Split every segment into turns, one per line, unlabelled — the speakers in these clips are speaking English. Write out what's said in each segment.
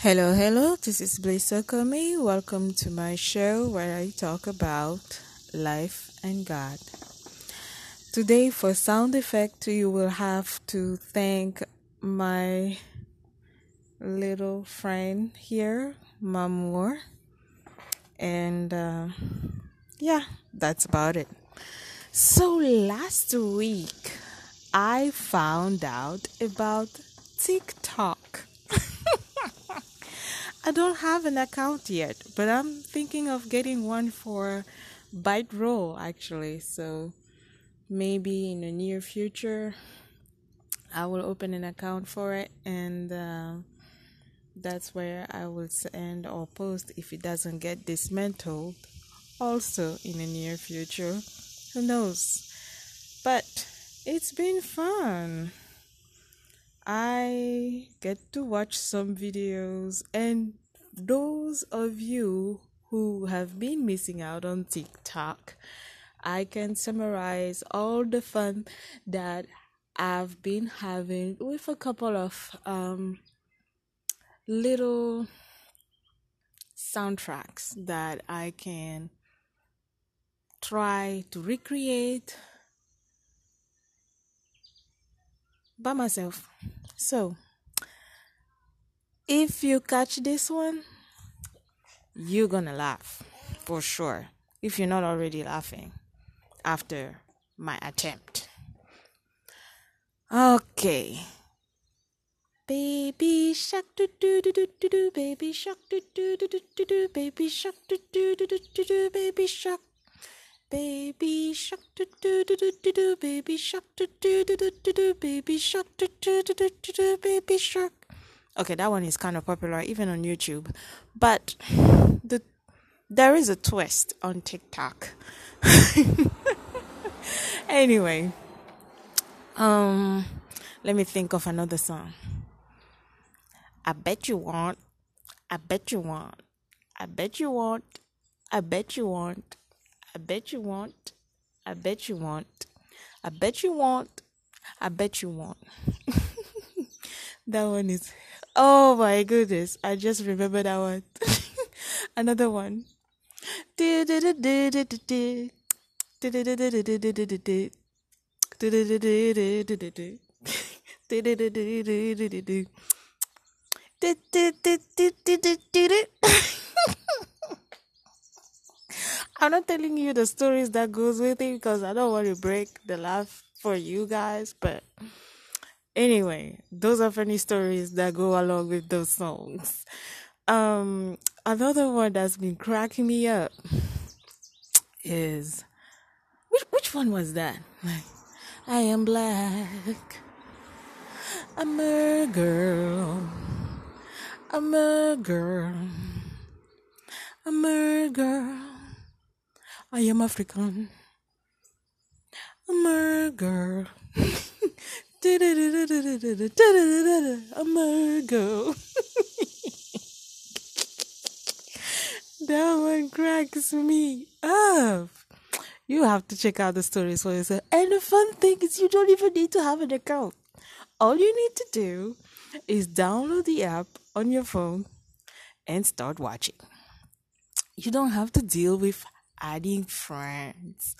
Hello, hello, this is Blaise Okomi. Welcome to my show where I talk about life and God. Today, for sound effect, you will have to thank my little friend here, Mamour. And uh, yeah, that's about it. So, last week, I found out about TikTok. I don't have an account yet, but I'm thinking of getting one for BiteRoll actually. So maybe in the near future, I will open an account for it, and uh, that's where I will send or post if it doesn't get dismantled. Also in the near future, who knows? But it's been fun. I get to watch some videos, and those of you who have been missing out on TikTok, I can summarize all the fun that I've been having with a couple of um, little soundtracks that I can try to recreate by myself. So, if you catch this one, you're gonna laugh for sure. If you're not already laughing after my attempt. Okay. Baby shark do do do do do do baby shark do do do do do do baby shark do do do do do do baby shark Baby shark do do do do do do baby shark do do do do do do baby shark do do do do do do baby shark. Okay, that one is kind of popular even on YouTube, but the there is a twist on TikTok. anyway, um, let me think of another song. I bet you want. I bet you want. I bet you want. I bet you want. I bet you want. I bet you want. I bet you want. I bet you want. that one is. Oh my goodness. I just remember that one. Another one. I'm not telling you the stories that goes with it because I don't want to break the laugh for you guys. But anyway, those are funny stories that go along with those songs. Um, another one that's been cracking me up is which which one was that? I am black. I'm a girl. I'm a girl. I'm a girl. I am African. I'm a girl. I'm a girl. that one cracks me up. You have to check out the stories for yourself. And the fun thing is, you don't even need to have an account. All you need to do is download the app on your phone and start watching. You don't have to deal with adding friends.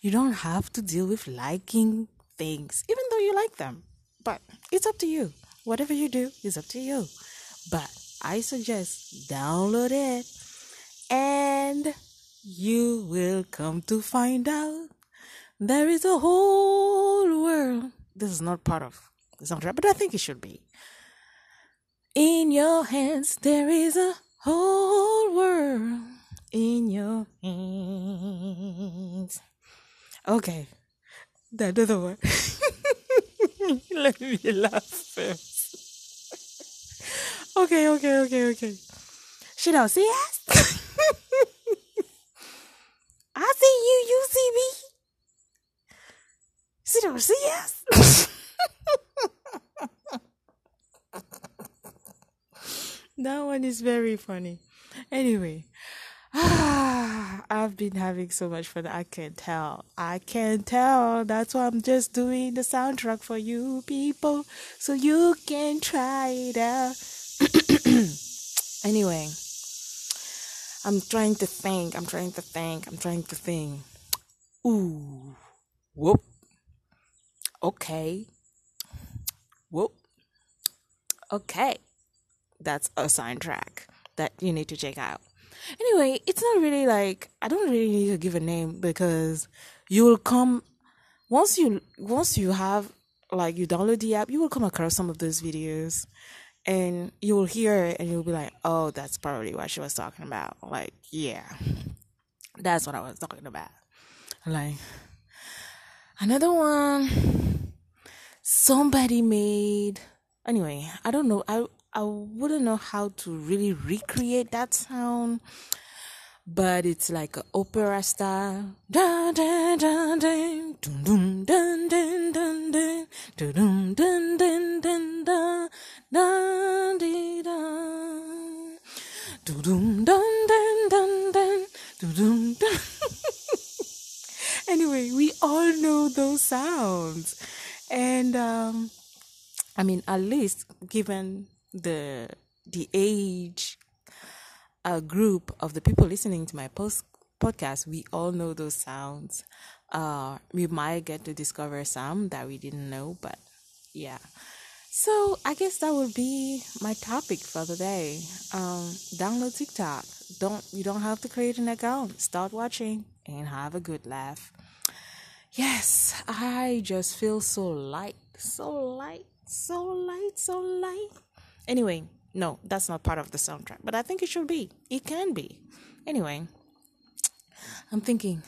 You don't have to deal with liking things, even though you like them. But it's up to you. Whatever you do is up to you. But I suggest download it and you will come to find out there is a whole world. This is not part of the soundtrack, but I think it should be. In your hands, there is a whole world in your hands. Okay, that doesn't work. Let me laugh first. Okay, okay, okay, okay. She don't see us. I see you, you see me. She don't see us. that one is very funny. Anyway, I've been having so much fun. I can tell. I can tell. That's why I'm just doing the soundtrack for you people so you can try it out. Anyway, I'm trying to think. I'm trying to think. I'm trying to think. Ooh. Whoop. Okay. Whoop. Okay. That's a soundtrack that you need to check out. Anyway, it's not really like I don't really need to give a name because you will come once you once you have like you download the app, you will come across some of those videos and you will hear it and you'll be like, "Oh, that's probably what she was talking about." Like, yeah. That's what I was talking about. Like another one somebody made anyway, I don't know. I I wouldn't know how to really recreate that sound, but it's like an opera style. anyway, we all know those sounds. And um, I mean, at least given the the age uh, group of the people listening to my post podcast, we all know those sounds. Uh, we might get to discover some that we didn't know, but yeah. So I guess that would be my topic for the day. Um, download TikTok. Don't you don't have to create an account. Start watching and have a good laugh. Yes, I just feel so light, so light, so light, so light. Anyway, no, that's not part of the soundtrack, but I think it should be. It can be. Anyway, I'm thinking,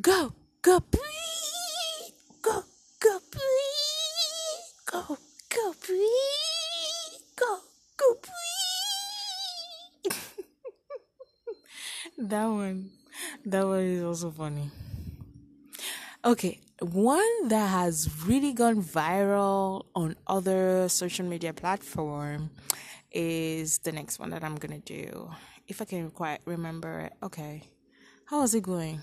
go, go, please, go, go, please, go, go, please, go, go, please. that one, that one is also funny. Okay, one that has really gone viral on other social media platform is the next one that I'm gonna do. If I can quite remember it. Okay. How is it going?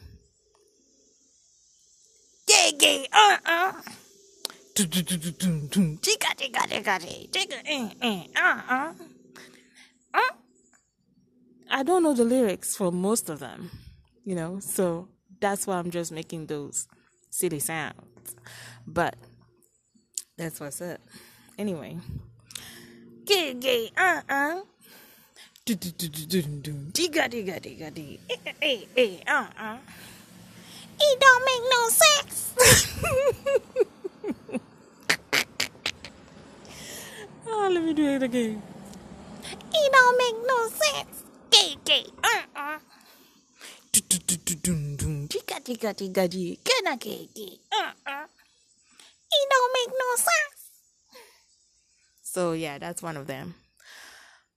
Gay gay uh uh I don't know the lyrics for most of them, you know, so that's why I'm just making those silly sounds. But that's what's up. Anyway. Gay gay uh uh. Digga digga digga dee. Eh eh uh uh. It don't make no sense. oh, let me do it again. It don't make no sense. Gay gay uh uh. Tika tika tika di kena keke. Uh uh. It don't make no sense. So yeah, that's one of them.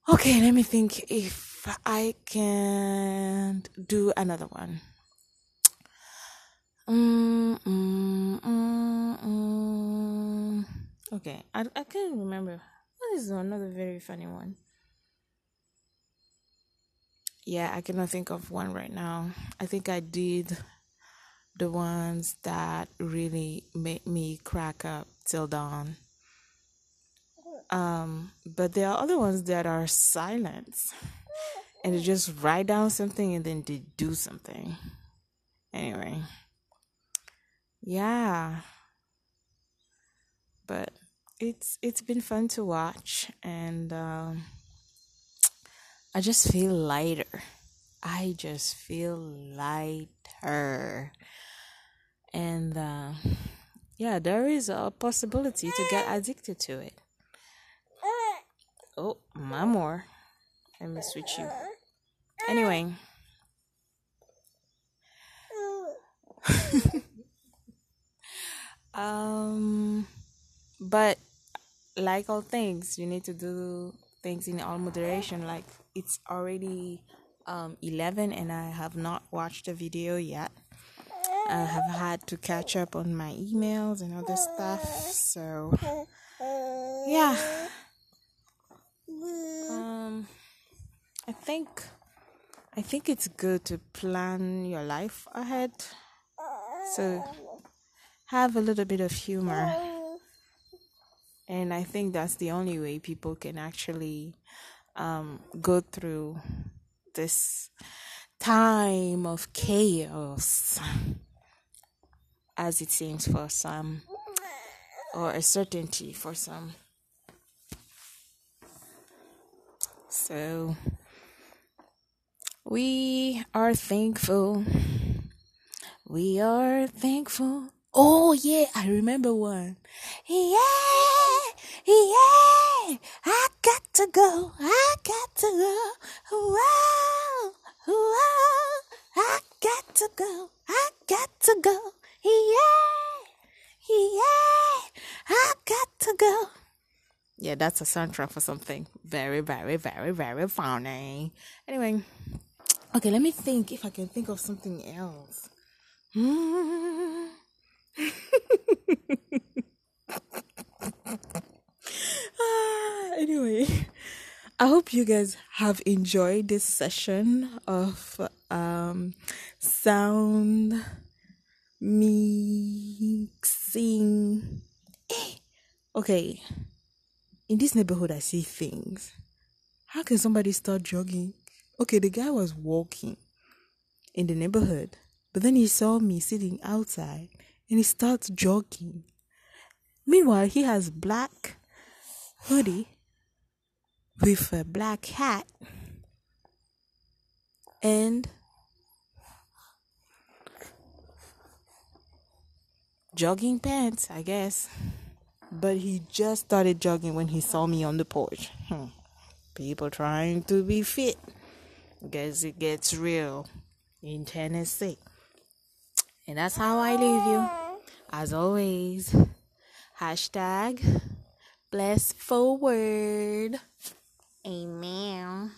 Okay, let me think if I can do another one. Mm, mm, mm, mm. Okay, I, I can't remember. What is another very funny one? Yeah, I cannot think of one right now. I think I did the ones that really made me crack up till dawn. Um, but there are other ones that are silence and they just write down something and then they do something. Anyway, yeah, but it's it's been fun to watch and um, I just feel lighter. I just feel lighter, and uh, yeah, there is a possibility to get addicted to it. Oh, Mamour. Let me switch you. Anyway. um, but like all things, you need to do things in all moderation. Like it's already um 11 and I have not watched the video yet. I have had to catch up on my emails and other stuff. So, yeah. Um, I think I think it's good to plan your life ahead. So have a little bit of humor. And I think that's the only way people can actually um, go through this time of chaos, as it seems for some, or a certainty for some. So, we are thankful. We are thankful. Oh, yeah, I remember one. Yeah, yeah, I got to go. I got to go. Wow, wow, I got to go. I got to go. Yeah, yeah, I got to go. Yeah, that's a soundtrack for something very, very, very, very funny. Anyway, okay, let me think if I can think of something else. ah, anyway, I hope you guys have enjoyed this session of um, sound mixing. Eh, okay, in this neighborhood, I see things. How can somebody start jogging? Okay, the guy was walking in the neighborhood, but then he saw me sitting outside and he starts jogging. Meanwhile, he has black hoodie with a black hat and jogging pants, I guess. But he just started jogging when he saw me on the porch. Hmm. People trying to be fit. Guess it gets real in Tennessee. And that's how I leave you. As always, hashtag bless forward. Amen.